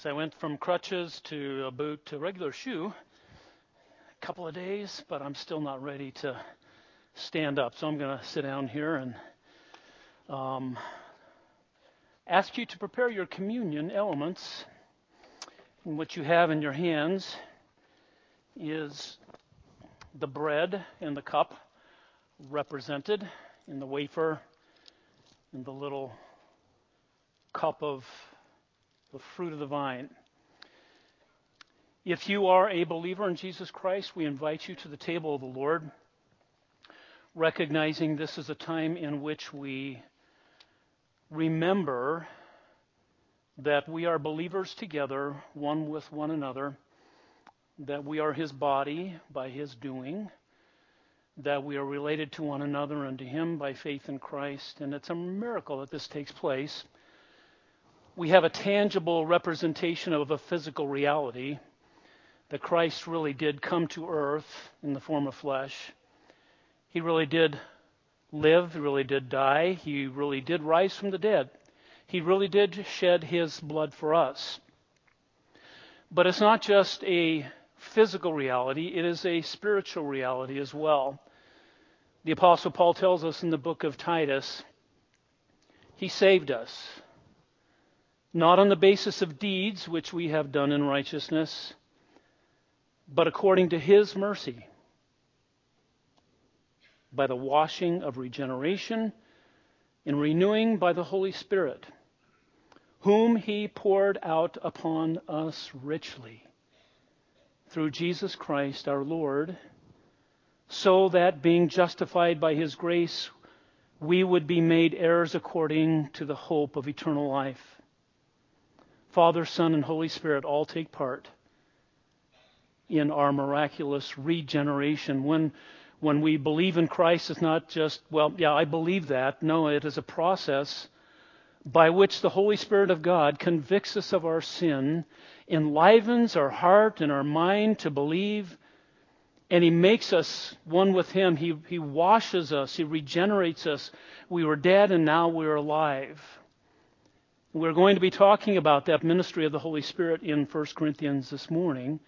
So I went from crutches to a boot to regular shoe. A couple of days, but I'm still not ready to stand up. So I'm going to sit down here and um, ask you to prepare your communion elements. And what you have in your hands is the bread and the cup represented in the wafer and the little cup of the fruit of the vine. If you are a believer in Jesus Christ, we invite you to the table of the Lord, recognizing this is a time in which we remember that we are believers together, one with one another, that we are His body by His doing, that we are related to one another and to Him by faith in Christ. And it's a miracle that this takes place we have a tangible representation of a physical reality that Christ really did come to earth in the form of flesh. He really did live, he really did die, he really did rise from the dead. He really did shed his blood for us. But it's not just a physical reality, it is a spiritual reality as well. The Apostle Paul tells us in the book of Titus, He saved us not on the basis of deeds which we have done in righteousness, but according to his mercy, by the washing of regeneration and renewing by the Holy Spirit, whom he poured out upon us richly through Jesus Christ our Lord, so that being justified by his grace, we would be made heirs according to the hope of eternal life. Father, Son, and Holy Spirit all take part in our miraculous regeneration. When, when we believe in Christ, it's not just, well, yeah, I believe that. No, it is a process by which the Holy Spirit of God convicts us of our sin, enlivens our heart and our mind to believe, and He makes us one with Him. He, he washes us, He regenerates us. We were dead and now we're alive. We're going to be talking about that ministry of the Holy Spirit in 1 Corinthians this morning.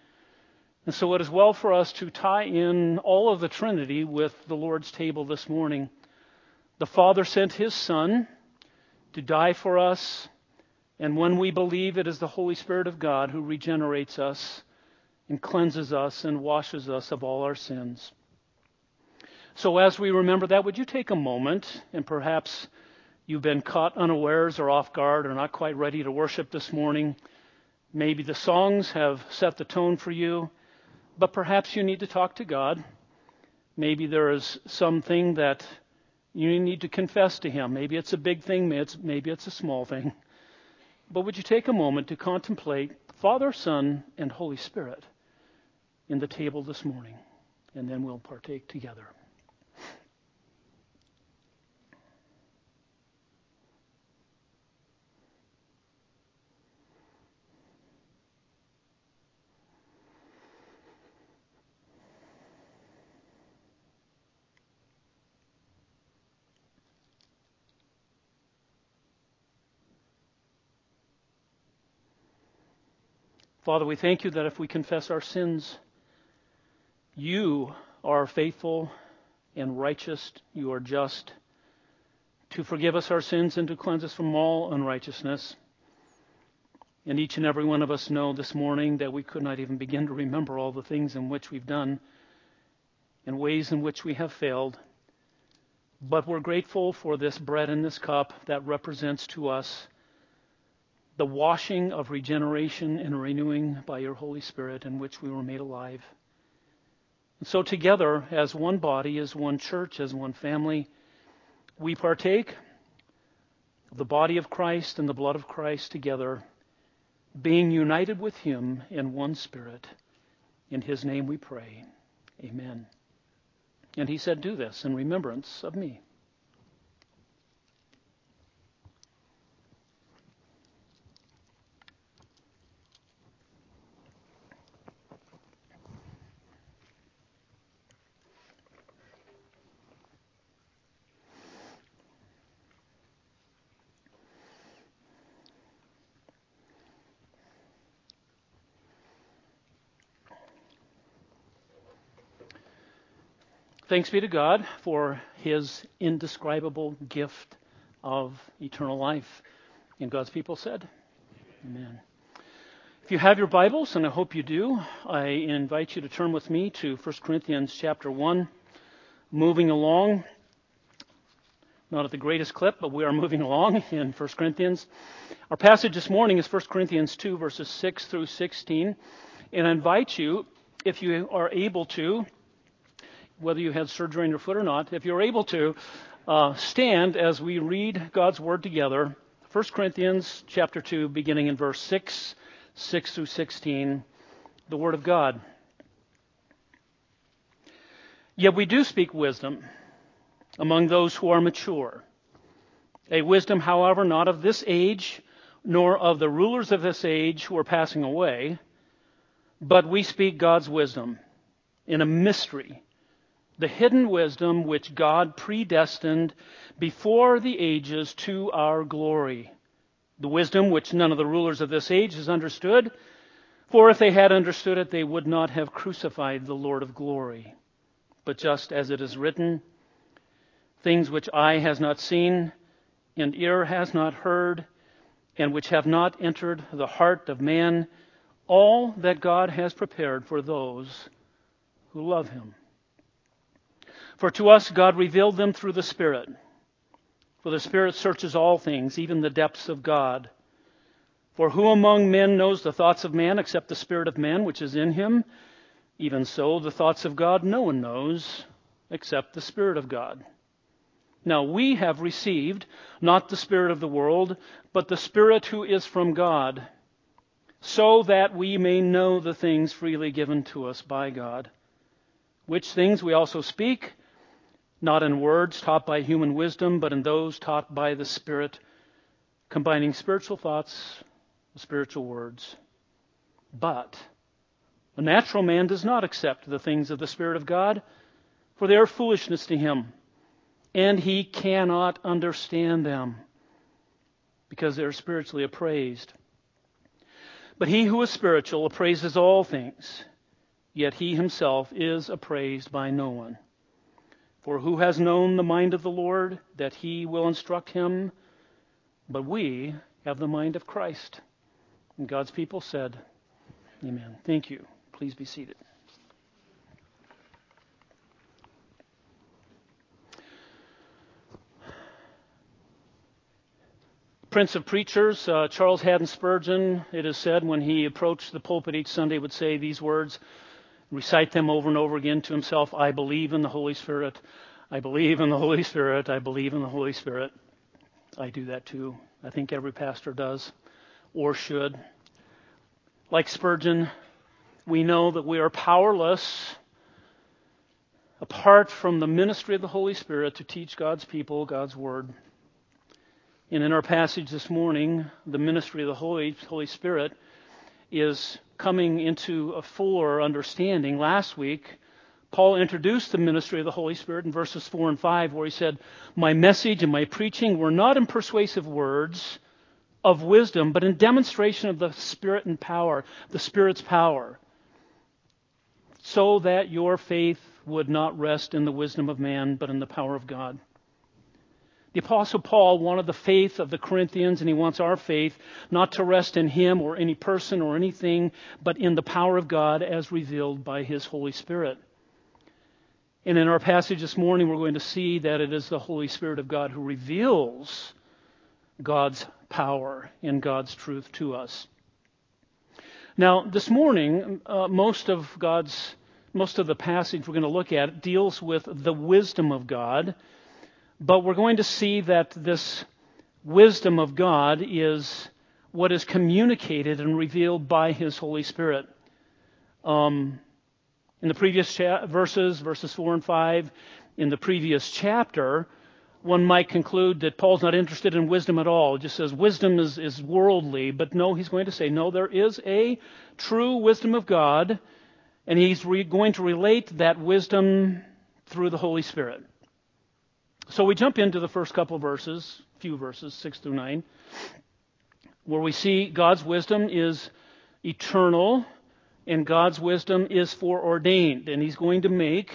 And so it is well for us to tie in all of the Trinity with the Lord's table this morning. The Father sent His Son to die for us, and when we believe it is the Holy Spirit of God who regenerates us and cleanses us and washes us of all our sins. So as we remember that, would you take a moment and perhaps you've been caught unawares or off guard or not quite ready to worship this morning. Maybe the songs have set the tone for you, but perhaps you need to talk to God. Maybe there is something that you need to confess to Him. Maybe it's a big thing, maybe it's, a small thing. But would you take a moment to contemplate Father, Son, and Holy Spirit in the table this morning? And then we'll partake together. Father, we thank you that if we confess our sins, you are faithful and righteous, you are just to forgive us our sins and to cleanse us from all unrighteousness. And each and every one of us know this morning that we could not even begin to remember all the things in which we've done and ways in which we have failed. But we're grateful for this bread and this cup that represents to us the washing of regeneration and renewing by your Holy Spirit in which we were made alive. And so, together, as one body, as one church, as one family, we partake of the body of Christ and the blood of Christ together, being united with Him in one Spirit. In His name we pray. Amen. And He said, Do this in remembrance of me. Thanks be to God for his indescribable gift of eternal life. And God's people said, Amen. If you have your Bibles, and I hope you do, I invite you to turn with me to 1 Corinthians chapter 1. Moving along, not at the greatest clip, but we are moving along in 1 Corinthians. Our passage this morning is 1 Corinthians 2, verses 6 through 16. And I invite you, if you are able to, whether you had surgery on your foot or not, if you're able to, uh, stand as we read God's Word together. 1 Corinthians chapter 2, beginning in verse 6, 6 through 16, the Word of God. Yet we do speak wisdom among those who are mature. A wisdom, however, not of this age, nor of the rulers of this age who are passing away, but we speak God's wisdom in a mystery the hidden wisdom which God predestined before the ages to our glory. The wisdom which none of the rulers of this age has understood, for if they had understood it, they would not have crucified the Lord of glory. But just as it is written, things which eye has not seen, and ear has not heard, and which have not entered the heart of man, all that God has prepared for those who love him. For to us God revealed them through the Spirit. For the Spirit searches all things, even the depths of God. For who among men knows the thoughts of man except the Spirit of man which is in him? Even so, the thoughts of God no one knows except the Spirit of God. Now we have received not the Spirit of the world, but the Spirit who is from God, so that we may know the things freely given to us by God. Which things we also speak not in words taught by human wisdom, but in those taught by the Spirit, combining spiritual thoughts with spiritual words. But a natural man does not accept the things of the Spirit of God, for they are foolishness to him, and he cannot understand them, because they are spiritually appraised. But he who is spiritual appraises all things, yet he himself is appraised by no one. For who has known the mind of the Lord that he will instruct him? But we have the mind of Christ. And God's people said, Amen. Thank you. Please be seated. Prince of Preachers, uh, Charles Haddon Spurgeon, it is said when he approached the pulpit each Sunday, would say these words recite them over and over again to himself. I believe in the Holy Spirit. I believe in the Holy Spirit. I believe in the Holy Spirit. I do that too. I think every pastor does or should. Like Spurgeon, we know that we are powerless apart from the ministry of the Holy Spirit to teach God's people God's Word. And in our passage this morning, the ministry of the Holy, Holy Spirit is coming into a fuller understanding. Last week, Paul introduced the ministry of the Holy Spirit in verses 4 and 5, where he said, My message and my preaching were not in persuasive words of wisdom, but in demonstration of the Spirit and power, the Spirit's power, so that your faith would not rest in the wisdom of man, but in the power of God. The Apostle Paul wanted the faith of the Corinthians, and he wants our faith not to rest in him or any person or anything, but in the power of God as revealed by his Holy Spirit. And in our passage this morning, we're going to see that it is the Holy Spirit of God who reveals God's power and God's truth to us. Now, this morning, uh, most of God's, most of the passage we're going to look at deals with the wisdom of God but we're going to see that this wisdom of God is what is communicated and revealed by His Holy Spirit. Um, in the previous cha- verses, verses 4 and 5, in the previous chapter, one might conclude that Paul's not interested in wisdom at all. He just says wisdom is, is worldly. But no, he's going to say, no, there is a true wisdom of God, and he's re- going to relate that wisdom through the Holy Spirit. So we jump into the first couple verses, few verses, 6 through 9, where we see God's wisdom is eternal and God's wisdom is foreordained. And He's going to make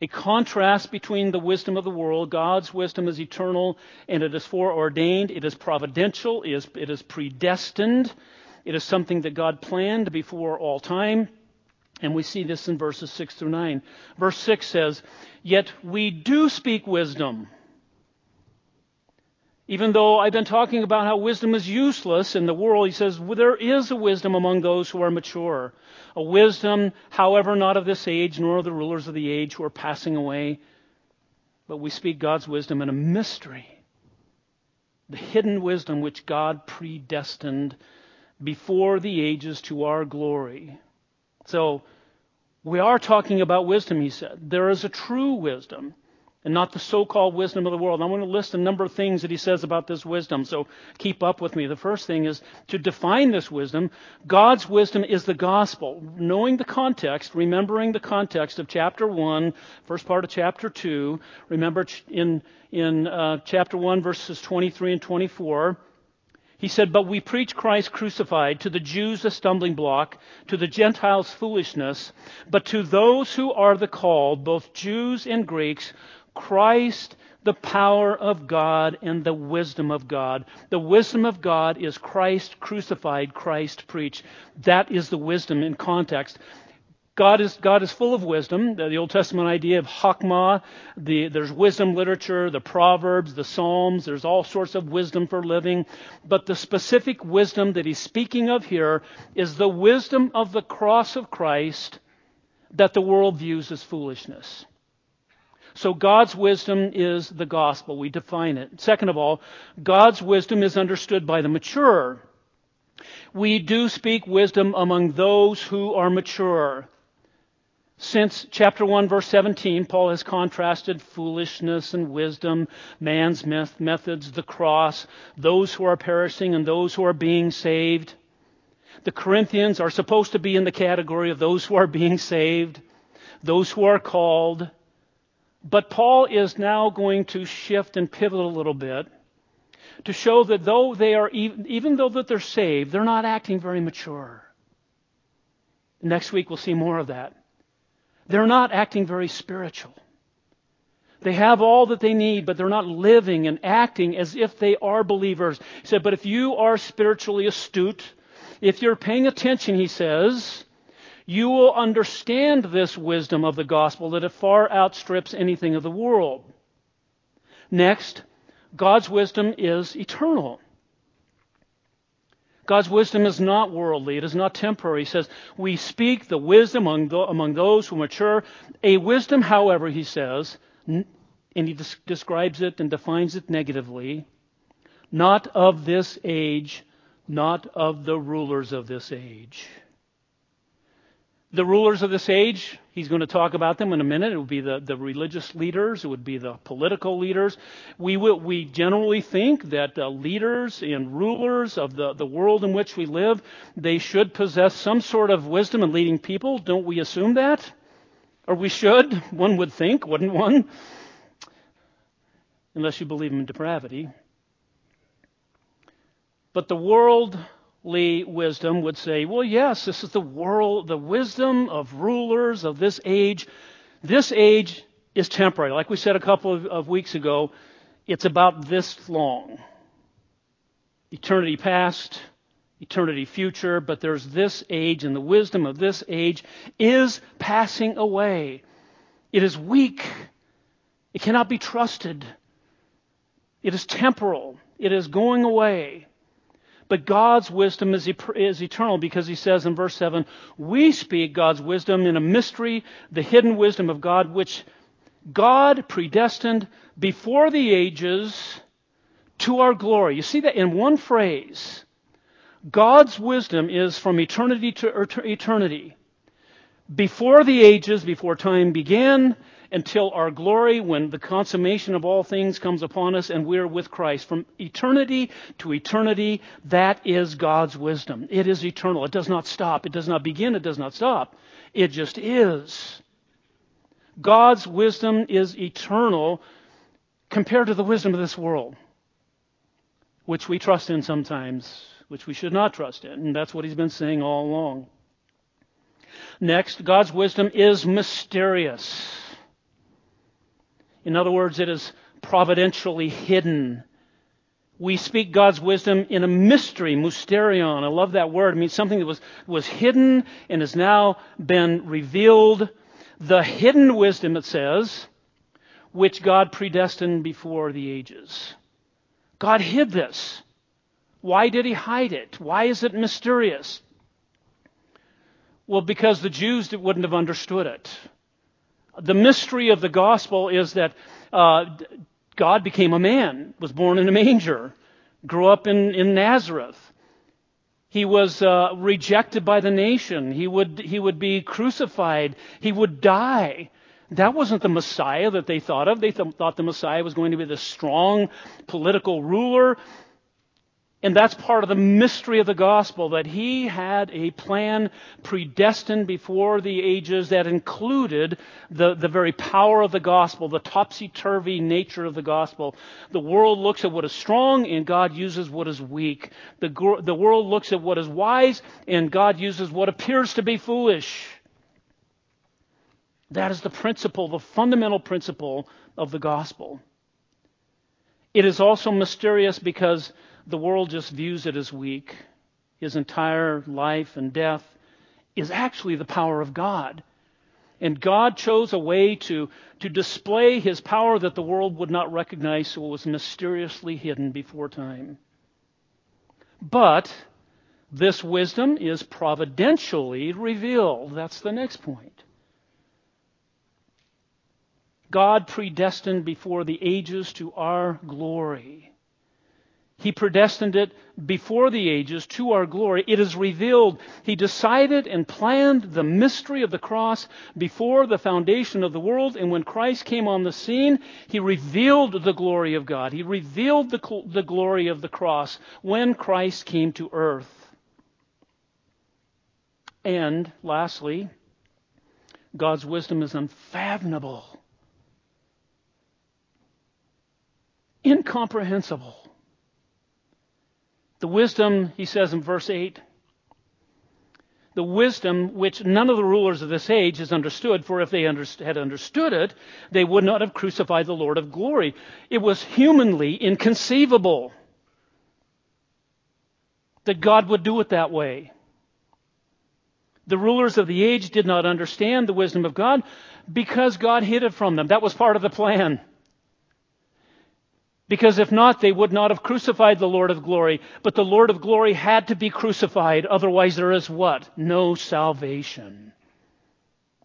a contrast between the wisdom of the world. God's wisdom is eternal and it is foreordained. It is providential. It is, it is predestined. It is something that God planned before all time. And we see this in verses 6 through 9. Verse 6 says, Yet we do speak wisdom. Even though I've been talking about how wisdom is useless in the world, he says, well, there is a wisdom among those who are mature. A wisdom, however, not of this age, nor of the rulers of the age who are passing away. But we speak God's wisdom in a mystery. The hidden wisdom which God predestined before the ages to our glory. So, we are talking about wisdom, he said. There is a true wisdom and not the so-called wisdom of the world. I'm going to list a number of things that he says about this wisdom, so keep up with me. The first thing is to define this wisdom. God's wisdom is the gospel. Knowing the context, remembering the context of chapter 1, first part of chapter 2. Remember in, in uh, chapter 1, verses 23 and 24. He said, But we preach Christ crucified, to the Jews a stumbling block, to the Gentiles foolishness, but to those who are the called, both Jews and Greeks, Christ, the power of God and the wisdom of God. The wisdom of God is Christ crucified, Christ preached. That is the wisdom in context. God is, God is full of wisdom. The, Old Testament idea of Hakmah, the, there's wisdom literature, the Proverbs, the Psalms, there's all sorts of wisdom for living. But the specific wisdom that he's speaking of here is the wisdom of the cross of Christ that the world views as foolishness. So God's wisdom is the gospel. We define it. Second of all, God's wisdom is understood by the mature. We do speak wisdom among those who are mature. Since chapter 1 verse 17, Paul has contrasted foolishness and wisdom, man's methods, the cross, those who are perishing and those who are being saved. The Corinthians are supposed to be in the category of those who are being saved, those who are called, but Paul is now going to shift and pivot a little bit to show that though they are, even, even though that they're saved, they're not acting very mature. Next week we'll see more of that. They're not acting very spiritual. They have all that they need, but they're not living and acting as if they are believers. He said, but if you are spiritually astute, if you're paying attention, he says, you will understand this wisdom of the gospel that it far outstrips anything of the world. Next, God's wisdom is eternal. God's wisdom is not worldly. It is not temporary. He says, we speak the wisdom among, the, among those who mature. A wisdom, however, he says, and he des- describes it and defines it negatively, not of this age, not of the rulers of this age. The rulers of this age, he's going to talk about them in a minute. It would be the, the religious leaders, it would be the political leaders. We, we generally think that uh, leaders and rulers of the, the world in which we live, they should possess some sort of wisdom in leading people. Don't we assume that? Or we should, one would think, wouldn't one? Unless you believe in depravity. But the world wisdom would say, well, yes, this is the world, the wisdom of rulers of this age. This age is temporary. Like we said a couple of, of weeks ago, it's about this long. Eternity past, eternity future, but there's this age, and the wisdom of this age is passing away. It is weak. It cannot be trusted. It is temporal. It is going away. But God's wisdom is, is eternal because he says in verse 7, we speak God's wisdom in a mystery, the hidden wisdom of God, which God predestined before the ages to our glory. You see that in one phrase. God's wisdom is from eternity to er, eternity. Before the ages, before time began, until our glory when the consummation of all things comes upon us and we're with Christ. From eternity to eternity, that is God's wisdom. It is eternal. It does not stop. It does not begin. It does not stop. It just is. God's wisdom is eternal compared to the wisdom of this world, which we trust in sometimes, which we should not trust in. And that's what he's been saying all along. Next, God's wisdom is mysterious. In other words, it is providentially hidden. We speak God's wisdom in a mystery, mysterion. I love that word. It means something that was, was hidden and has now been revealed. The hidden wisdom, it says, which God predestined before the ages. God hid this. Why did he hide it? Why is it mysterious? Well, because the Jews wouldn't have understood it. The mystery of the gospel is that uh, God became a man, was born in a manger, grew up in, in Nazareth. He was uh, rejected by the nation. He would, he would be crucified. He would die. That wasn't the Messiah that they thought of. They th- thought the Messiah was going to be this strong political ruler and that's part of the mystery of the gospel that he had a plan predestined before the ages that included the, the very power of the gospel, the topsy turvy nature of the gospel. The world looks at what is strong and God uses what is weak. The, the world looks at what is wise and God uses what appears to be foolish. That is the principle, the fundamental principle of the gospel. It is also mysterious because the world just views it as weak. His entire life and death is actually the power of God. And God chose a way to, to display his power that the world would not recognize, so it was mysteriously hidden before time. But this wisdom is providentially revealed. That's the next point. God predestined before the ages to our glory. He predestined it before the ages to our glory. It is revealed. He decided and planned the mystery of the cross before the foundation of the world. And when Christ came on the scene, He revealed the glory of God. He revealed the, the glory of the cross when Christ came to earth. And lastly, God's wisdom is unfathomable, incomprehensible. The wisdom, he says in verse 8, the wisdom which none of the rulers of this age has understood, for if they had understood it, they would not have crucified the Lord of glory. It was humanly inconceivable that God would do it that way. The rulers of the age did not understand the wisdom of God because God hid it from them. That was part of the plan. Because if not, they would not have crucified the Lord of glory. But the Lord of glory had to be crucified. Otherwise, there is what? No salvation.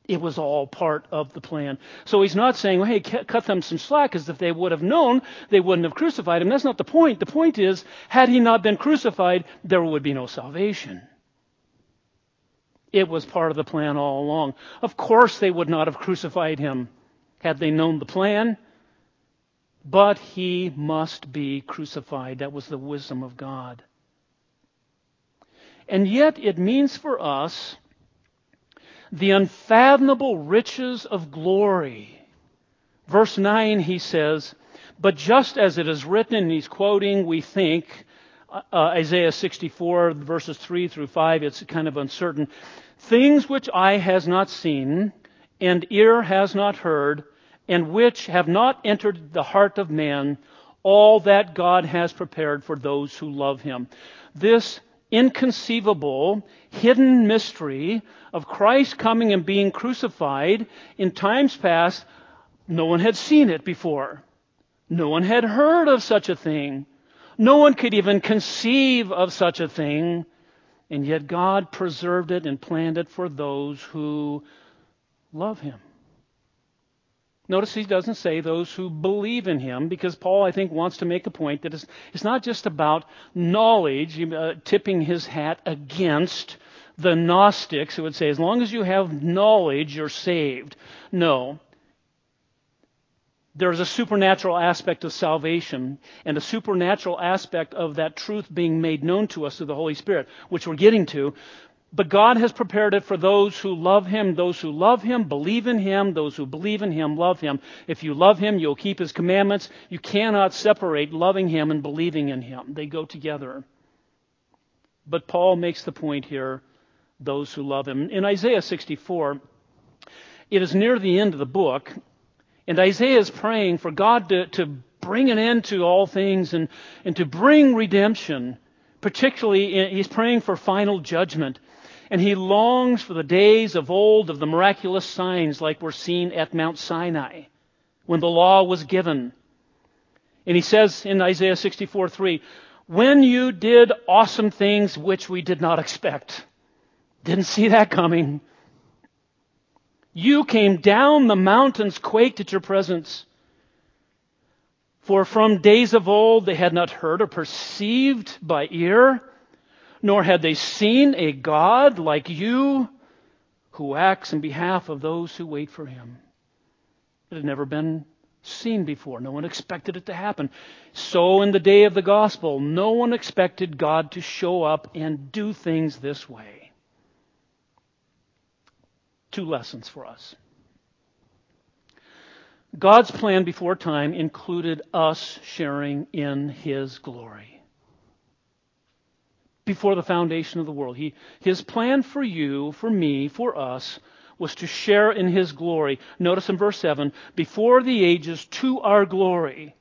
It was all part of the plan. So he's not saying, well, hey, cut them some slack, as if they would have known, they wouldn't have crucified him. That's not the point. The point is, had he not been crucified, there would be no salvation. It was part of the plan all along. Of course, they would not have crucified him had they known the plan. But he must be crucified. That was the wisdom of God. And yet it means for us the unfathomable riches of glory. Verse 9, he says, But just as it is written, and he's quoting, we think, uh, Isaiah 64, verses 3 through 5, it's kind of uncertain. Things which eye has not seen, and ear has not heard, and which have not entered the heart of man all that God has prepared for those who love him. This inconceivable, hidden mystery of Christ coming and being crucified in times past, no one had seen it before. No one had heard of such a thing. No one could even conceive of such a thing. And yet God preserved it and planned it for those who love Him. Notice he doesn't say those who believe in him, because Paul, I think, wants to make a point that it's, it's not just about knowledge, uh, tipping his hat against the Gnostics who would say, as long as you have knowledge, you're saved. No. There's a supernatural aspect of salvation and a supernatural aspect of that truth being made known to us through the Holy Spirit, which we're getting to. But God has prepared it for those who love Him. Those who love Him believe in Him. Those who believe in Him love Him. If you love Him, you'll keep His commandments. You cannot separate loving Him and believing in Him. They go together. But Paul makes the point here those who love Him. In Isaiah 64, it is near the end of the book, And Isaiah is praying for God to, to bring an end to all things and, and to bring redemption. Particularly, eh, he's praying for final judgment. And he longs for the days of old of the miraculous signs like were seen at Mount Sinai when the law was given. And he says in Isaiah 64 3, when you did awesome things which we did not expect. Didn't see that coming. You came down, the mountains quaked at your presence. For from days of old they had not heard or perceived by ear, nor had they seen a God like you who acts in behalf of those who wait for him. It had never been seen before. No one expected it to happen. So in the day of the gospel, no one expected God to show up and do things this way. Two lessons for us. God's plan before time included us sharing in His glory. Before the foundation of the world. He, his plan for you, for me, for us was to share in his glory. Notice in verse 7, before the ages to our glory.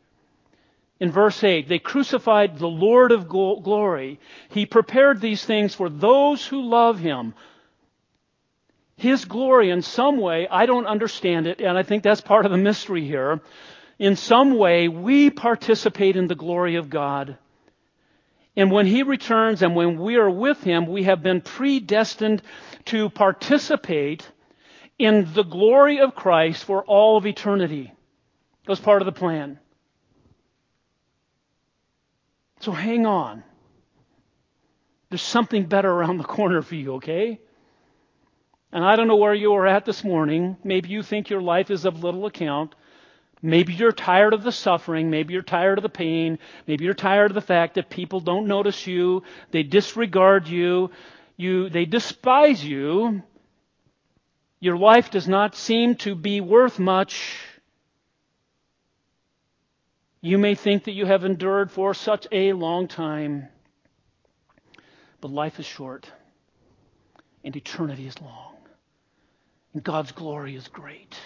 In verse 8, they crucified the Lord of glory. He prepared these things for those who love him. His glory, in some way, I don't understand it, and I think that's part of the mystery here. In some way, we participate in the glory of God. And when He returns and when we are with Him, we have been predestined to participate in the glory of Christ for all of eternity. That was part of the plan. So hang on. There's something better around the corner for you, okay? And I don't know where you are at this morning. Maybe you think your life is of little account. Maybe you're tired of the suffering. Maybe you're tired of the pain. Maybe you're tired of the fact that people don't notice you. They disregard you. You, they despise you your life does not seem to be worth much, you may think that you have endured for such a long time. But life is short, and eternity is long, and God's glory is great.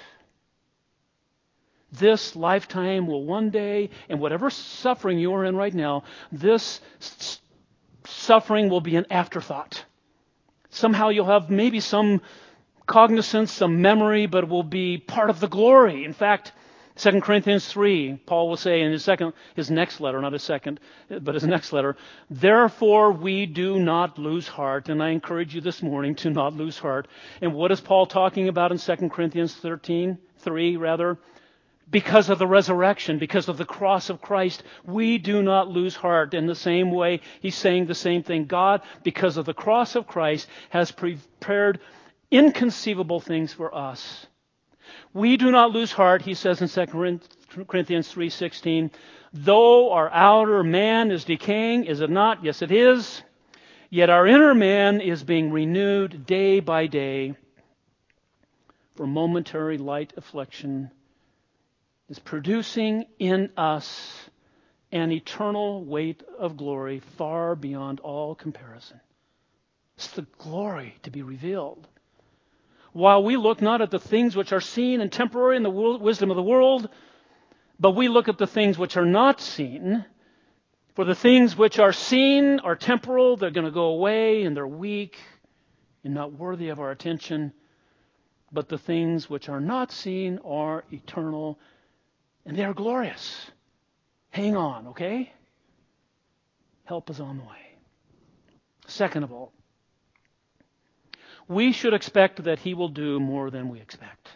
This lifetime will one day, and whatever suffering you are in right now, this suffering will be an afterthought. Somehow you'll have maybe some cognizance, some memory, but it will be part of the glory. In fact, 2 Corinthians 3, Paul will say in his second, his next letter, not his second, but his next letter, therefore we do not lose heart. And I encourage you this morning to not lose heart. And what is Paul talking about in 2 Corinthians 13, 3 rather? Because of the resurrection, because of the cross of Christ, we do not lose heart. In the same way, he's saying the same thing. God, because of the cross of Christ, has prepared inconceivable things for us. We do not lose heart, he says in 2 Corinthians 3:16, though our outer man is decaying, is it not? Yes, it is. Yet our inner man is being renewed day by day. For momentary light affliction is producing in us an eternal weight of glory far beyond all comparison. It's the glory to be revealed while we look not at the things which are seen and temporary in the wisdom of the world, but we look at the things which are not seen. For the things which are seen are temporal, they're going to go away, and they're weak and not worthy of our attention. But the things which are not seen are eternal, and they are glorious. Hang on, okay? Help is on the way. Second of all, we should expect that He will do more than we expect.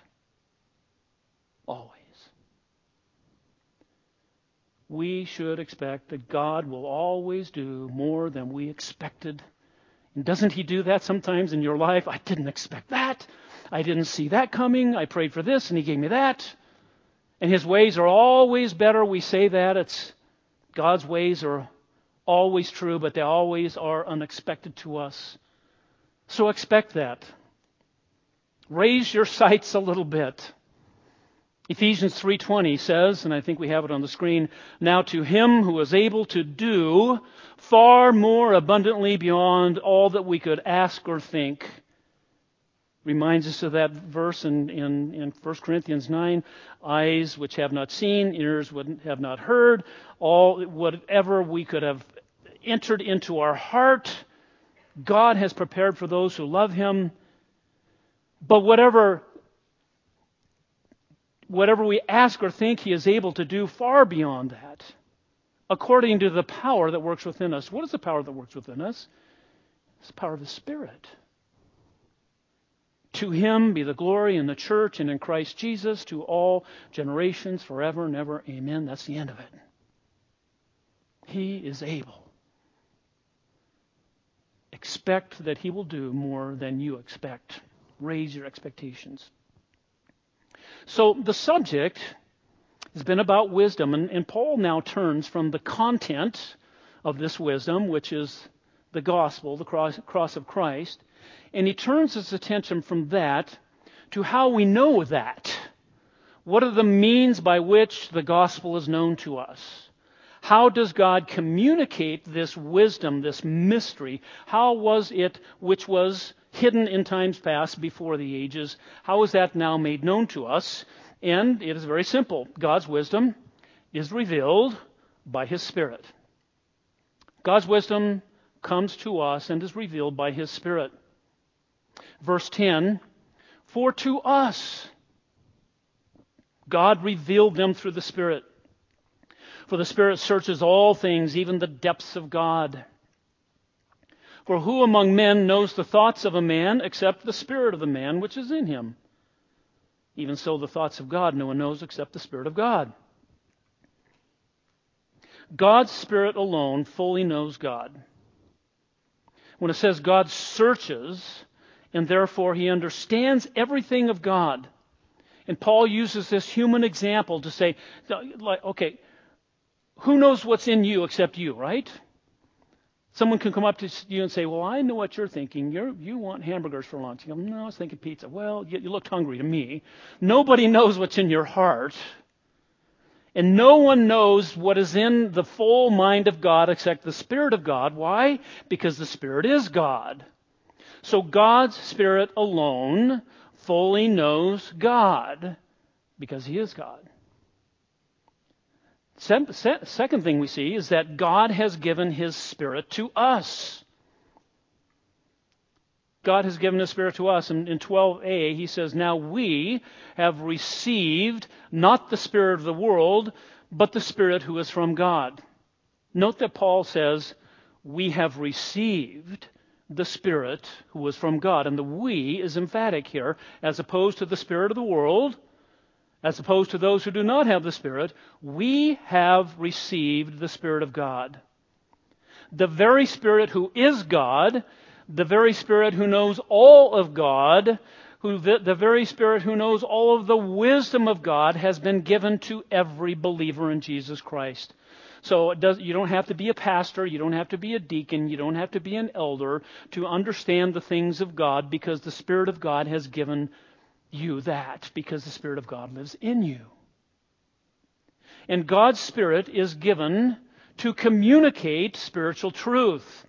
Always. We should expect that God will always do more than we expected. And doesn't He do that sometimes in your life? I didn't expect that. I didn't see that coming. I prayed for this and He gave me that. And His ways are always better. We say that. It's God's ways are always true, but they always are unexpected to us. So expect that. Raise your sights a little bit. Ephesians 3:20 says, and I think we have it on the screen, now to him who is able to do far more abundantly beyond all that we could ask or think, reminds us of that verse in, in, in 1 Corinthians 9 eyes which have not seen, ears would have not heard, all whatever we could have entered into our heart, God has prepared for those who love Him. But whatever whatever we ask or think, He is able to do far beyond that, according to the power that works within us. What is the power that works within us? It's the power of the Spirit. To him be the glory in the church and in Christ Jesus to all generations forever and ever. Amen. That's the end of it. He is able. Expect that he will do more than you expect. Raise your expectations. So the subject has been about wisdom, and, and Paul now turns from the content of this wisdom, which is the gospel, the cross, cross of Christ, and he turns his attention from that to how we know that. What are the means by which the gospel is known to us? How does God communicate this wisdom, this mystery? How was it which was hidden in times past before the ages? How is that now made known to us? And it is very simple. God's wisdom is revealed by His Spirit. God's wisdom comes to us and is revealed by His Spirit. Verse 10 For to us God revealed them through the Spirit. For the Spirit searches all things, even the depths of God. For who among men knows the thoughts of a man except the Spirit of the man which is in him? Even so, the thoughts of God no one knows except the Spirit of God. God's Spirit alone fully knows God. When it says God searches, and therefore he understands everything of God. And Paul uses this human example to say, like, okay, who knows what's in you except you, right? Someone can come up to you and say, Well, I know what you're thinking. You're, you want hamburgers for lunch. You go, No, I was thinking pizza. Well, you, you looked hungry to me. Nobody knows what's in your heart. And no one knows what is in the full mind of God except the Spirit of God. Why? Because the Spirit is God. So God's Spirit alone fully knows God because He is God. Second thing we see is that God has given His Spirit to us. God has given His Spirit to us. And in 12a, He says, Now we have received not the Spirit of the world, but the Spirit who is from God. Note that Paul says, We have received the Spirit who was from God. And the we is emphatic here, as opposed to the Spirit of the world, as opposed to those who do not have the Spirit. We have received the Spirit of God. The very Spirit who is God, the very Spirit who knows all of God, who the, the very Spirit who knows all of the wisdom of God has been given to every believer in Jesus Christ. So does, you don't have to be a pastor, you don't have to be a deacon, you don't have to be an elder to understand the things of God because the Spirit of God has given you that because the Spirit of God lives in you. And God's Spirit is given to communicate spiritual truth.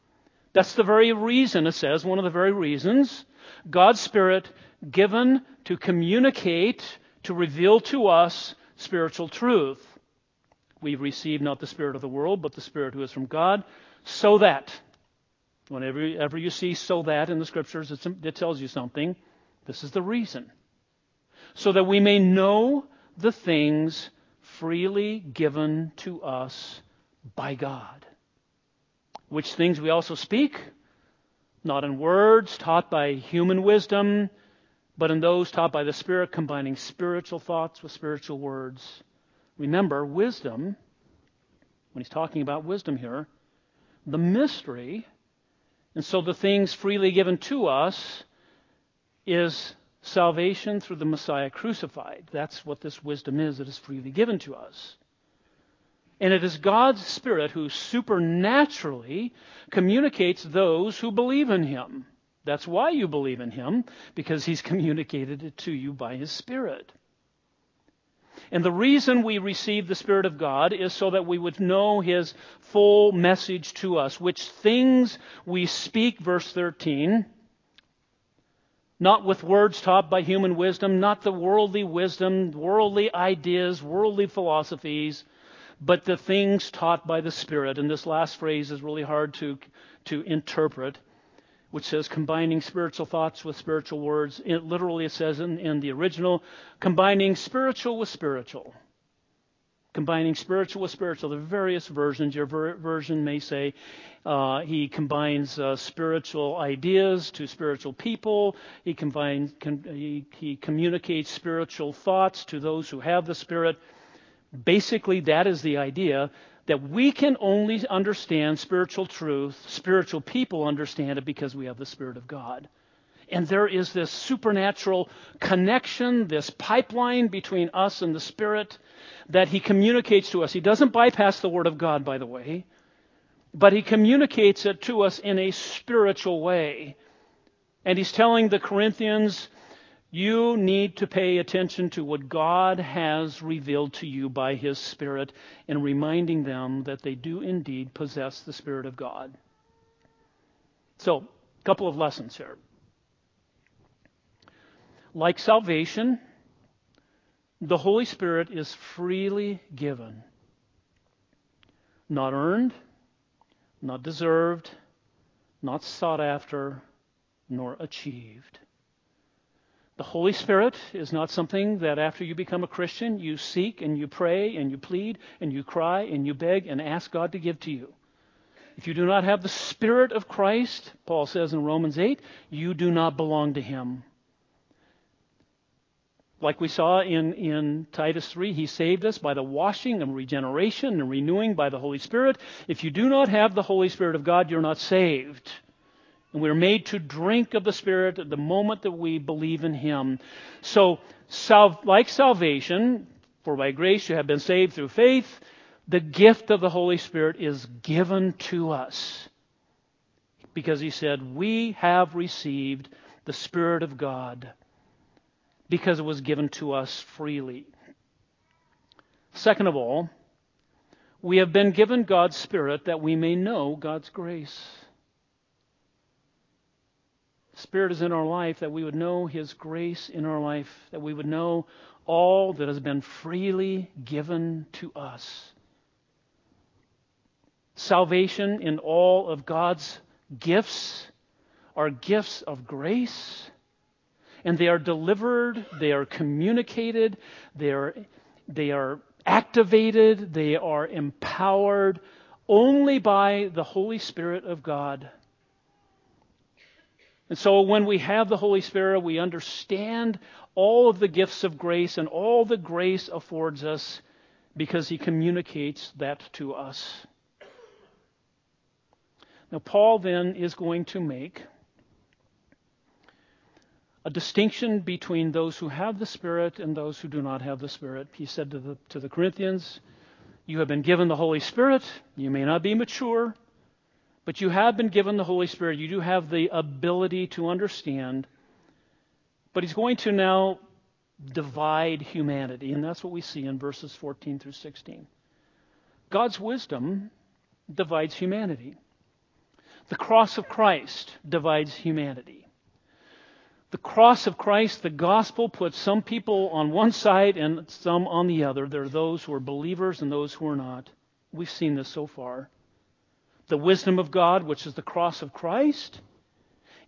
That's the very reason, it says, one of the very reasons, God's Spirit given to communicate, to reveal to us spiritual truth. We've received not the Spirit of the world, but the Spirit who is from God, so that, whenever ever you see so that in the Scriptures, it tells you something. This is the reason. So that we may know the things freely given to us by God. Which things we also speak, not in words taught by human wisdom, but in those taught by the Spirit, combining spiritual thoughts with spiritual words. Remember, wisdom, when he's talking about wisdom here, the mystery, and so the things freely given to us is salvation through the Messiah crucified. That's what this wisdom is that is freely given to us. And it is God's Spirit who supernaturally communicates those who believe in Him. That's why you believe in Him, because He's communicated it to you by His Spirit. And the reason we receive the Spirit of God is so that we would know His full message to us, which things we speak, verse 13, not with words taught by human wisdom, not the worldly wisdom, worldly ideas, worldly philosophies, but the things taught by the Spirit. And this last phrase is really hard to, to interpret, which says combining spiritual thoughts with spiritual words. It literally says in, in the original, combining spiritual with spiritual combining spiritual with spiritual. The various versions, your ver- version may say uh, he combines uh, spiritual ideas to spiritual people. He combines, com- he, he communicates spiritual thoughts to those who have the Spirit. Basically, that is the idea that we can only understand spiritual truth, spiritual people understand it because we have the Spirit of God. And there is this supernatural connection, this pipeline between us and the Spirit that He communicates to us. He doesn't bypass the Word of God, by the way, but He communicates it to us in a spiritual way. And He's telling the Corinthians, you need to pay attention to what God has revealed to you by His Spirit and reminding them that they do indeed possess the Spirit of God. So, a couple of lessons here. Like salvation, the Holy Spirit is freely given, not earned, not deserved, not sought after, nor achieved. The Holy Spirit is not something that after you become a Christian, you seek and you pray and you plead and you cry and you beg and ask God to give to you. If you do not have the Spirit of Christ, Paul says in Romans 8, you do not belong to Him. Like we saw in, in Titus 3, he saved us by the washing and regeneration and renewing by the Holy Spirit. If you do not have the Holy Spirit of God, you're not saved. And we're made to drink of the Spirit at the moment that we believe in Him. So, like salvation, for by grace you have been saved through faith, the gift of the Holy Spirit is given to us. Because He said, We have received the Spirit of God because it was given to us freely. Second of all, we have been given God's Spirit that we may know God's grace. Spirit is in our life that we would know His grace in our life, that we would know all that has been freely given to us. Salvation in all of God's gifts are gifts of grace and they are delivered, they are communicated, they are, they are activated, they are empowered only by the Holy Spirit of God. And so when we have the Holy Spirit, we understand all of the gifts of grace and all the grace affords us because he communicates that to us. Now, Paul then is going to make a distinction between those who have the Spirit and those who do not have the Spirit. He said to the, to the Corinthians, You have been given the Holy Spirit. You may not be mature, but you have been given the Holy Spirit. You do have the ability to understand. But he's going to now divide humanity, and that's what we see in verses 14 through 16. God's wisdom divides humanity. The cross of Christ divides humanity the cross of Christ, the gospel, puts some people on one side and some on the other. There are those who are believers and those who are not. We've seen this so far. The wisdom of God, which is the cross of Christ,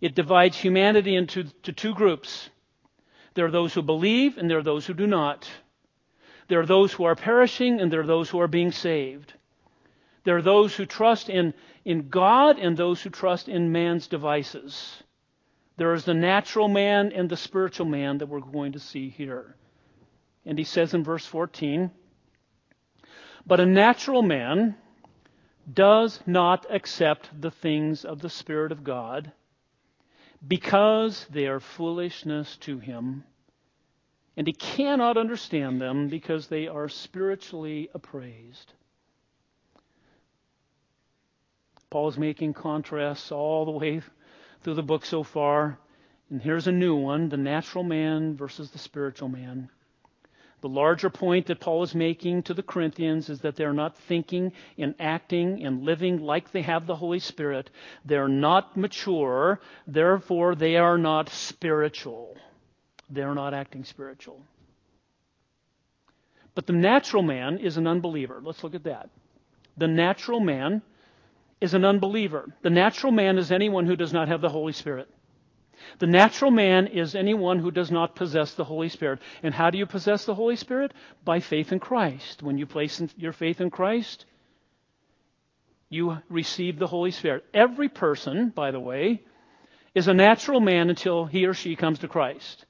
it divides humanity into two groups. There are those who believe and there are those who do not. There are those who are perishing and there are those who are being saved. There are those who trust in, in God and those who trust in man's devices. There is the natural man and the spiritual man that we're going to see here. And he says in verse 14, But a natural man does not accept the things of the Spirit of God because they are foolishness to him. And he cannot understand them because they are spiritually appraised. Paul is making contrasts all the way through the book so far. And here's a new one the natural man versus the spiritual man. The larger point that Paul is making to the Corinthians is that they're not thinking and acting and living like they have the Holy Spirit. They're not mature, therefore, they are not spiritual. They're not acting spiritual. But the natural man is an unbeliever. Let's look at that. The natural man is an unbeliever. The natural man is anyone who does not have the Holy Spirit. The natural man is anyone who does not possess the Holy Spirit. And how do you possess the Holy Spirit? By faith in Christ. When you place your faith in Christ, you receive the Holy Spirit. Every person, by the way, is a natural man until he or she comes to Christ.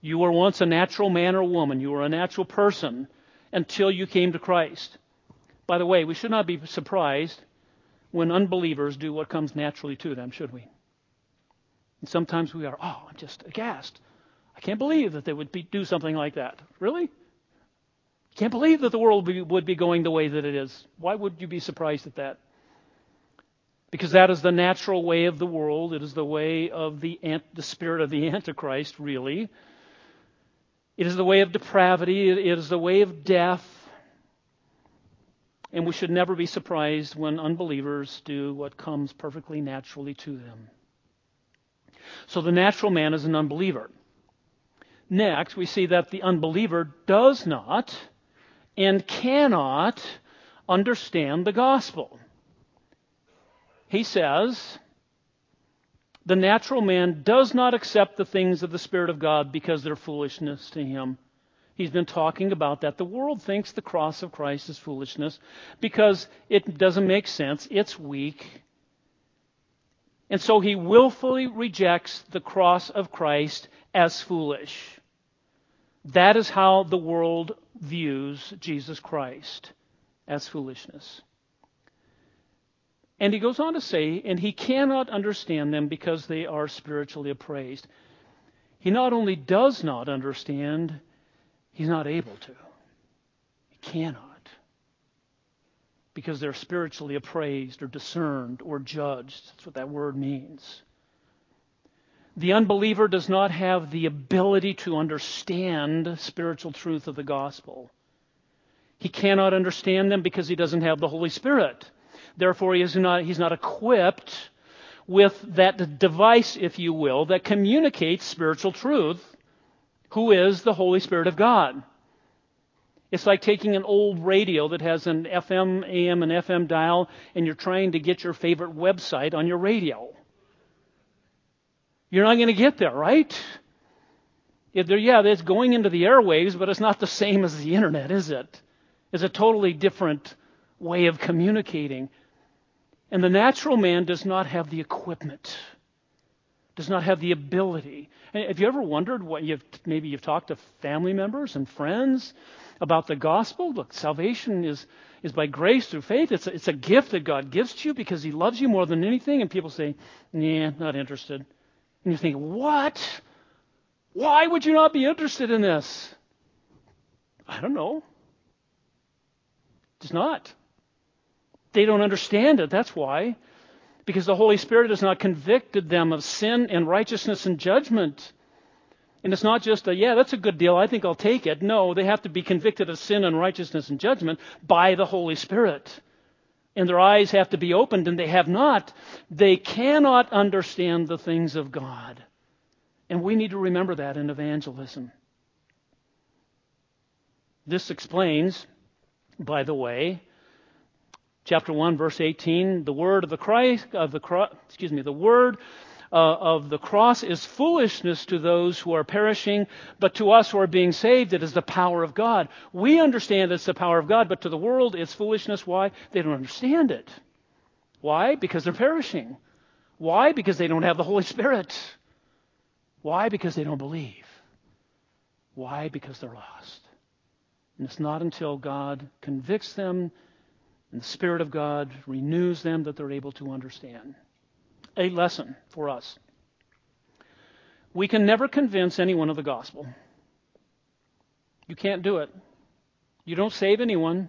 You were once a natural man or woman. You were a natural person until you came to Christ. By the way, we should not be surprised when unbelievers do what comes naturally to them, should we? And sometimes we are, oh, I'm just aghast. I can't believe that they would be, do something like that. Really? Can't believe that the world would be, would be going the way that it is. Why would you be surprised at that? Because that is the natural way of the world. It is the way of the, the spirit of the Antichrist, really. It is the way of depravity. It is the way of death. And we should never be surprised when unbelievers do what comes perfectly naturally to them. So the natural man is an unbeliever. Next, we see that the unbeliever does not and cannot understand the gospel. He says, the natural man does not accept the things of the Spirit of God because they're foolishness to him. He's been talking about that. The world thinks the cross of Christ is foolishness because it doesn't make sense. It's weak. And so he willfully rejects the cross of Christ as foolish. That is how the world views Jesus Christ as foolishness. And he goes on to say, and he cannot understand them because they are spiritually appraised. He not only does not understand, he's not able to. He cannot because they're spiritually appraised or discerned or judged. That's what that word means. The unbeliever does not have the ability to understand spiritual truth of the gospel. He cannot understand them because he doesn't have the Holy Spirit. Therefore, he is not, he's not equipped with that device, if you will, that communicates spiritual truth, who is the Holy Spirit of God. It's like taking an old radio that has an FM, AM, and FM dial, and you're trying to get your favorite website on your radio. You're not going to get there, right? Yeah, it's going into the airwaves, but it's not the same as the internet, is it? It's a totally different way of communicating. And the natural man does not have the equipment, does not have the ability. Have you ever wondered what you've maybe you've talked to family members and friends about the gospel. Look, salvation is, is by grace through faith. It's a, it's a gift that God gives to you because He loves you more than anything. And people say, nah, not interested. And you think, what? Why would you not be interested in this? I don't know. It's not. They don't understand it. That's why. Because the Holy Spirit has not convicted them of sin and righteousness and judgment. And it's not just a, yeah, that's a good deal. I think I'll take it. No, they have to be convicted of sin and righteousness and judgment by the Holy Spirit. And their eyes have to be opened, and they have not. They cannot understand the things of God. And we need to remember that in evangelism. This explains, by the way, chapter 1 verse 18 the word of the christ of the cross. excuse me the word uh, of the cross is foolishness to those who are perishing, but to us who are being saved, it is the power of God. We understand it's the power of God, but to the world, it's foolishness. Why? They don't understand it. Why? Because they're perishing. Why? Because they don't have the Holy Spirit. Why? Because they don't believe. Why? Because they're lost. And it's not until God convicts them and the Spirit of God renews them that they're able to understand a lesson for us. We can never convince anyone of the gospel. You can't do it. You don't save anyone.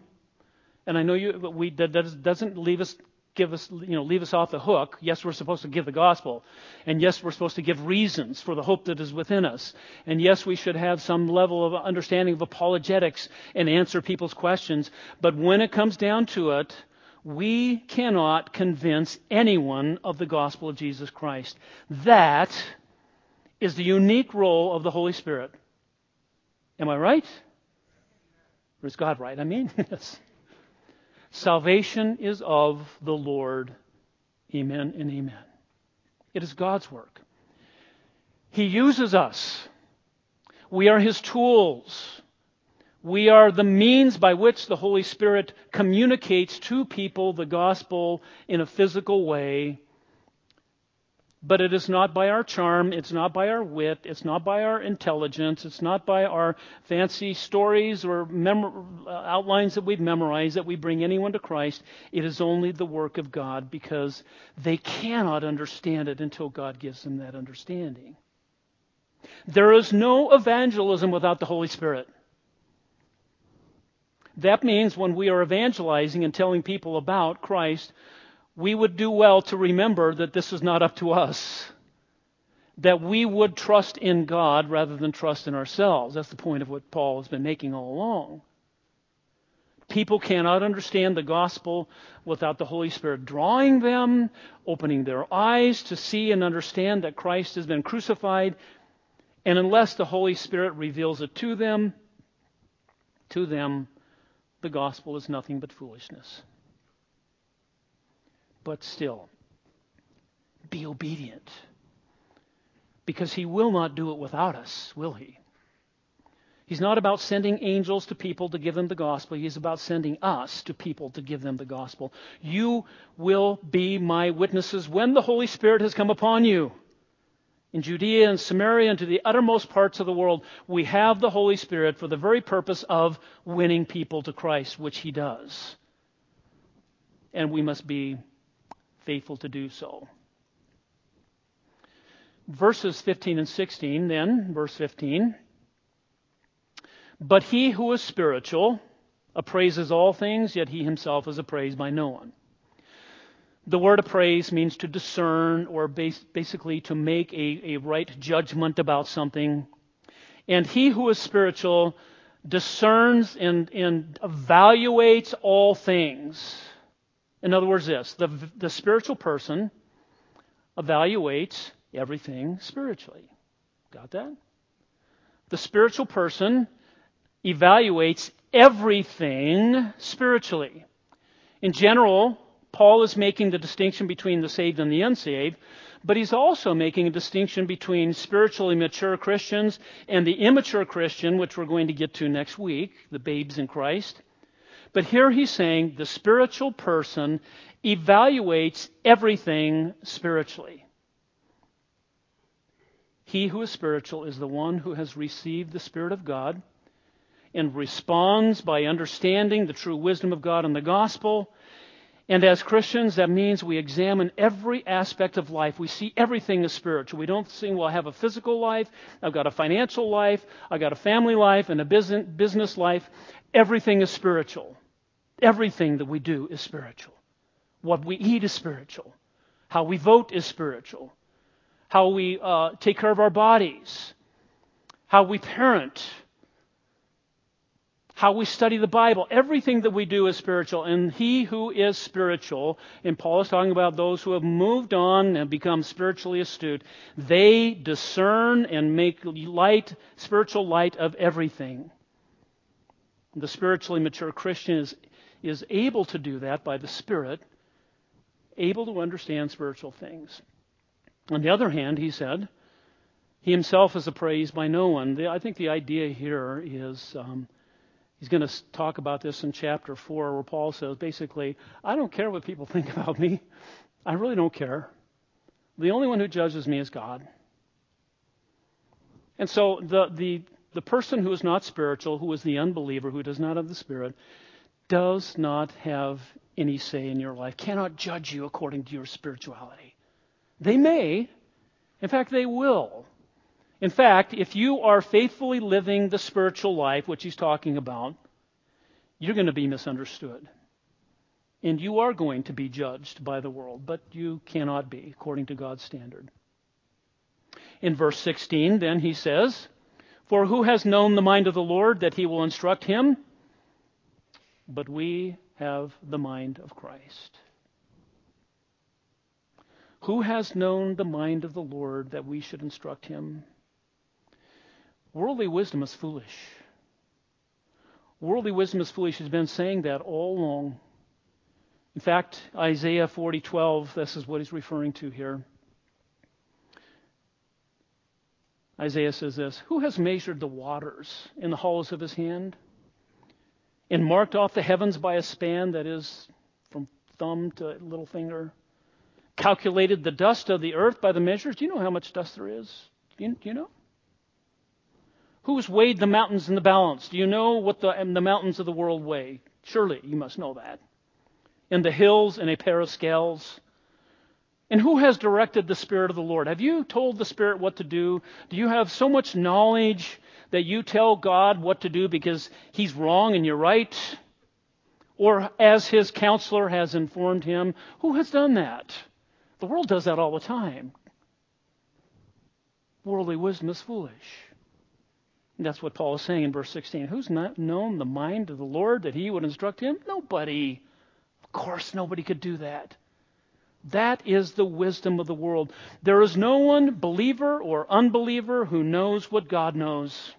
And I know you, we, that doesn't leave us give us, you know, leave us off the hook. Yes, we're supposed to give the gospel. And yes, we're supposed to give reasons for the hope that is within us. And yes, we should have some level of understanding of apologetics and answer people's questions. But when it comes down to it, we cannot convince anyone of the gospel of Jesus Christ. That is the unique role of the Holy Spirit. Am I right? Or is God right? I mean, yes. Salvation is of the Lord. Amen and amen. It is God's work. He uses us. We are His tools. We are the means by which the Holy Spirit communicates to people the gospel in a physical way but it is not by our charm, it's not by our wit, it's not by our intelligence, it's not by our fancy stories or mem- uh, outlines that we've memorized that we bring anyone to Christ. It is only the work of God because they cannot understand it until God gives them that understanding. There is no evangelism without the Holy Spirit. That means when we are evangelizing and telling people about Christ, we would do well to remember that this is not up to us. That we would trust in God rather than trust in ourselves. That's the point of what Paul has been making all along. People cannot understand the gospel without the Holy Spirit drawing them, opening their eyes to see and understand that Christ has been crucified. And unless the Holy Spirit reveals it to them, to them, the gospel is nothing but foolishness. But still, be obedient. Because he will not do it without us, will he? He's not about sending angels to people to give them the gospel. He's about sending us to people to give them the gospel. You will be my witnesses when the Holy Spirit has come upon you. In Judea and Samaria and to the uttermost parts of the world, we have the Holy Spirit for the very purpose of winning people to Christ, which He does. And we must be faithful to do so. Verses 15 and 16, then, verse 15. But he who is spiritual appraises all things, yet he himself is appraised by no one. The word appraise means to discern or basically to make a, a right judgment about something. And he who is spiritual discerns and, and evaluates all things in other words, this the, the spiritual person evaluates everything spiritually. Got that? The spiritual person evaluates everything spiritually. In general, Paul is making the distinction between the saved and the unsaved, but he's also making a distinction between spiritually mature Christians and the immature Christian, which we're going to get to next week, the babes in Christ. But here he's saying the spiritual person evaluates everything spiritually. He who is spiritual is the one who has received the Spirit of God and responds by understanding the true wisdom of God and the gospel. And as Christians, that means we examine every aspect of life. We see everything as spiritual. We don't think, well, I have a physical life, I've got a financial life, I've got a family life, and a business life. Everything is spiritual. Everything that we do is spiritual. What we eat is spiritual. How we vote is spiritual. How we uh, take care of our bodies. How we parent. How we study the Bible. Everything that we do is spiritual. And he who is spiritual, and Paul is talking about those who have moved on and become spiritually astute, they discern and make light, spiritual light of everything. The spiritually mature Christian is is able to do that by the Spirit, able to understand spiritual things. On the other hand, he said, he himself is appraised by no one. I think the idea here is um, he's going to talk about this in chapter 4, where Paul says basically, I don't care what people think about me. I really don't care. The only one who judges me is God. And so the, the, the person who is not spiritual, who is the unbeliever, who does not have the Spirit, does not have any say in your life, cannot judge you according to your spirituality. They may. In fact, they will. In fact, if you are faithfully living the spiritual life, which he's talking about, you're going to be misunderstood. And you are going to be judged by the world, but you cannot be according to God's standard. In verse 16, then he says, For who has known the mind of the Lord that he will instruct him? But we have the mind of Christ. Who has known the mind of the Lord that we should instruct him? Worldly wisdom is foolish. Worldly wisdom is foolish has been saying that all along. In fact, Isaiah 40:12, this is what he's referring to here. Isaiah says this Who has measured the waters in the hollows of his hand? And marked off the heavens by a span that is from thumb to little finger? Calculated the dust of the earth by the measures? Do you know how much dust there is? Do you, do you know? Who's weighed the mountains in the balance? Do you know what the, the mountains of the world weigh? Surely you must know that. And the hills in a pair of scales. And who has directed the Spirit of the Lord? Have you told the Spirit what to do? Do you have so much knowledge that you tell God what to do because He's wrong and you're right? Or as His counselor has informed Him? Who has done that? The world does that all the time. Worldly wisdom is foolish. That's what Paul is saying in verse 16. Who's not known the mind of the Lord that He would instruct him? Nobody. Of course, nobody could do that. That is the wisdom of the world. There is no one, believer or unbeliever, who knows what God knows.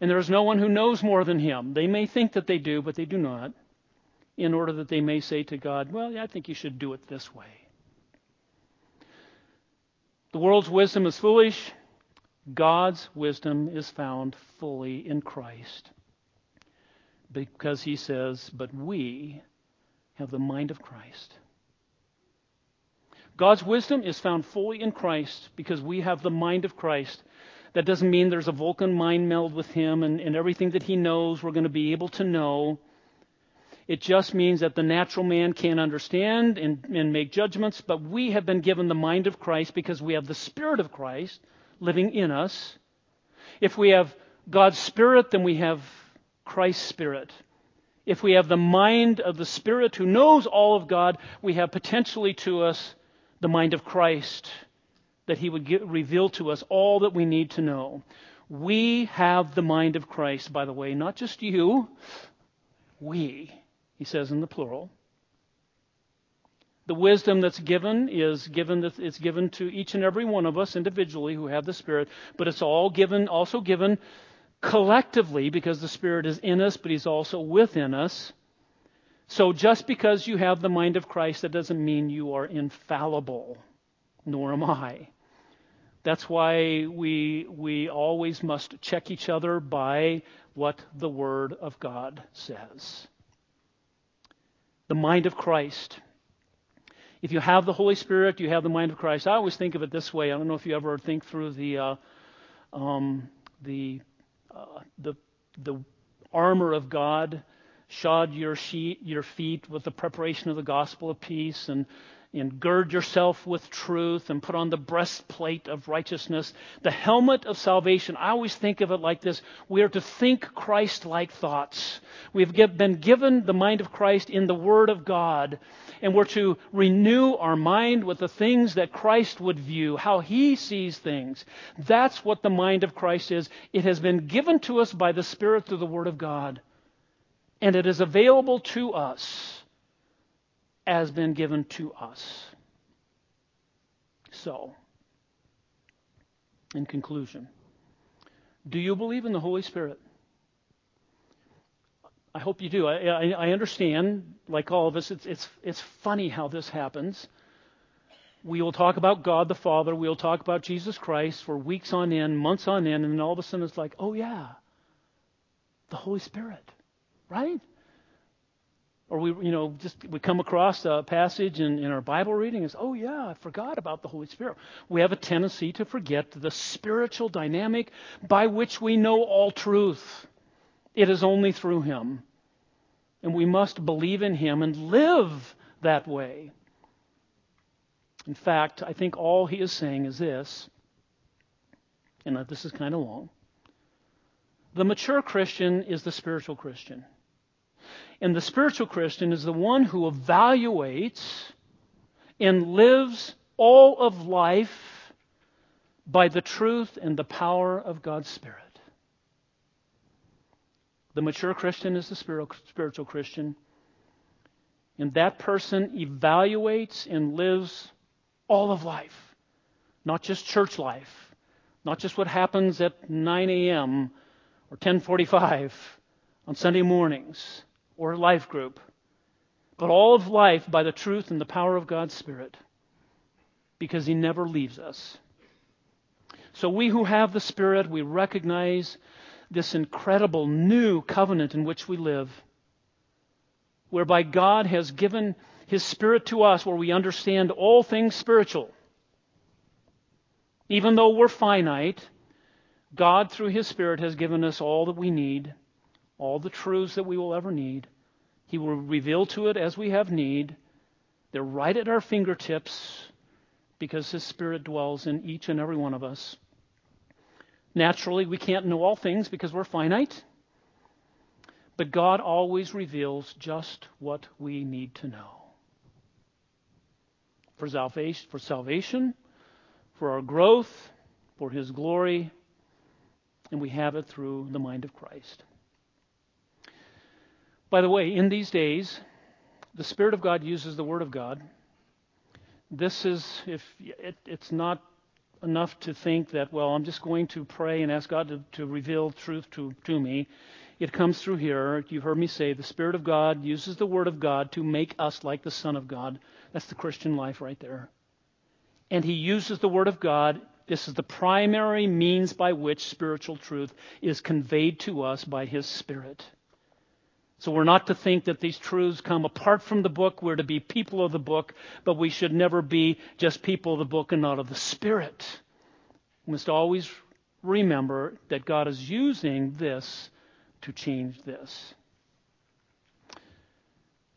And there is no one who knows more than Him. They may think that they do, but they do not, in order that they may say to God, Well, I think you should do it this way. The world's wisdom is foolish. God's wisdom is found fully in Christ. Because He says, But we have the mind of Christ. God's wisdom is found fully in Christ because we have the mind of Christ. That doesn't mean there's a Vulcan mind meld with him and, and everything that he knows we're going to be able to know. It just means that the natural man can't understand and, and make judgments, but we have been given the mind of Christ because we have the Spirit of Christ living in us. If we have God's Spirit, then we have Christ's Spirit. If we have the mind of the Spirit who knows all of God, we have potentially to us the mind of Christ, that He would get, reveal to us all that we need to know. We have the mind of Christ, by the way, not just you, we, he says in the plural. The wisdom that's given is given it's given to each and every one of us individually who have the Spirit, but it's all given also given collectively because the Spirit is in us, but He's also within us. So just because you have the mind of Christ, that doesn't mean you are infallible, nor am I. That's why we, we always must check each other by what the Word of God says. The mind of Christ. If you have the Holy Spirit, you have the mind of Christ. I always think of it this way. I don't know if you ever think through the uh, um, the uh, the, the armor of God, shod your, sheet, your feet with the preparation of the gospel of peace, and, and gird yourself with truth, and put on the breastplate of righteousness, the helmet of salvation. I always think of it like this we are to think Christ like thoughts. We've been given the mind of Christ in the Word of God and we're to renew our mind with the things that Christ would view, how he sees things. That's what the mind of Christ is. It has been given to us by the Spirit through the Word of God, and it is available to us as been given to us. So, in conclusion, do you believe in the Holy Spirit? I hope you do. I, I, I understand, like all of us, it's, it's, it's funny how this happens. We will talk about God the Father. We'll talk about Jesus Christ for weeks on end, months on end, and then all of a sudden it's like, oh, yeah, the Holy Spirit, right? Or we, you know, just we come across a passage in, in our Bible reading say, oh, yeah, I forgot about the Holy Spirit. We have a tendency to forget the spiritual dynamic by which we know all truth. It is only through Him. And we must believe in Him and live that way. In fact, I think all he is saying is this, and this is kind of long. The mature Christian is the spiritual Christian. And the spiritual Christian is the one who evaluates and lives all of life by the truth and the power of God's Spirit. The mature Christian is the spiritual Christian. And that person evaluates and lives all of life, not just church life, not just what happens at 9 a.m. or 10:45 on Sunday mornings or life group, but all of life by the truth and the power of God's Spirit, because He never leaves us. So we who have the Spirit, we recognize this incredible new covenant in which we live whereby God has given His Spirit to us, where we understand all things spiritual. Even though we're finite, God, through His Spirit, has given us all that we need, all the truths that we will ever need. He will reveal to it as we have need. They're right at our fingertips because His Spirit dwells in each and every one of us. Naturally, we can't know all things because we're finite. But God always reveals just what we need to know. For salvation, for salvation, for our growth, for His glory, and we have it through the mind of Christ. By the way, in these days, the Spirit of God uses the Word of God. This is, if it, it's not enough to think that, well, I'm just going to pray and ask God to, to reveal truth to, to me. It comes through here. You've heard me say the Spirit of God uses the Word of God to make us like the Son of God. That's the Christian life right there. And He uses the Word of God. This is the primary means by which spiritual truth is conveyed to us by His Spirit. So we're not to think that these truths come apart from the book. We're to be people of the book, but we should never be just people of the book and not of the Spirit. We must always remember that God is using this to change this.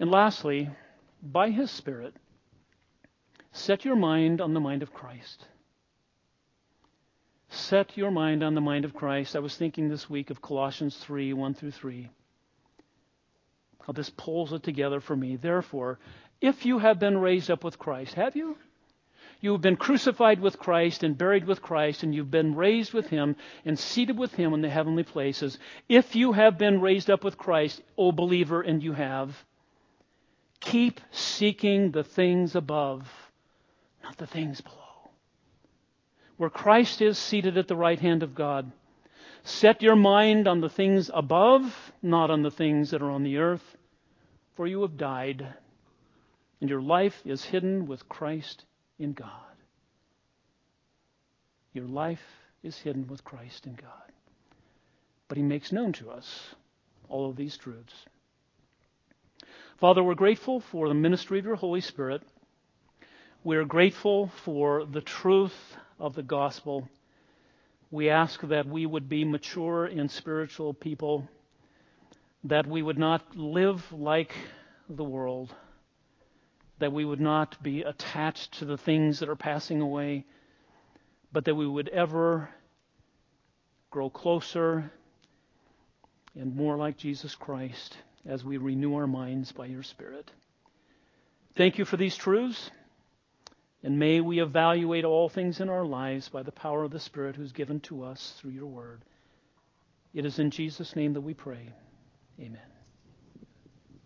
And lastly, by His Spirit, set your mind on the mind of Christ. Set your mind on the mind of Christ. I was thinking this week of Colossians 3 1 through 3. This pulls it together for me. Therefore, if you have been raised up with Christ, have you? You have been crucified with Christ and buried with Christ, and you've been raised with him and seated with him in the heavenly places. If you have been raised up with Christ, O believer, and you have, keep seeking the things above, not the things below. Where Christ is seated at the right hand of God. Set your mind on the things above, not on the things that are on the earth, for you have died, and your life is hidden with Christ in God. Your life is hidden with Christ in God. But He makes known to us all of these truths. Father, we're grateful for the ministry of your Holy Spirit. We're grateful for the truth of the gospel. We ask that we would be mature and spiritual people, that we would not live like the world, that we would not be attached to the things that are passing away, but that we would ever grow closer and more like Jesus Christ as we renew our minds by your Spirit. Thank you for these truths, and may we evaluate all things in our lives by the power of the Spirit who's given to us through your word. It is in Jesus' name that we pray. Amen.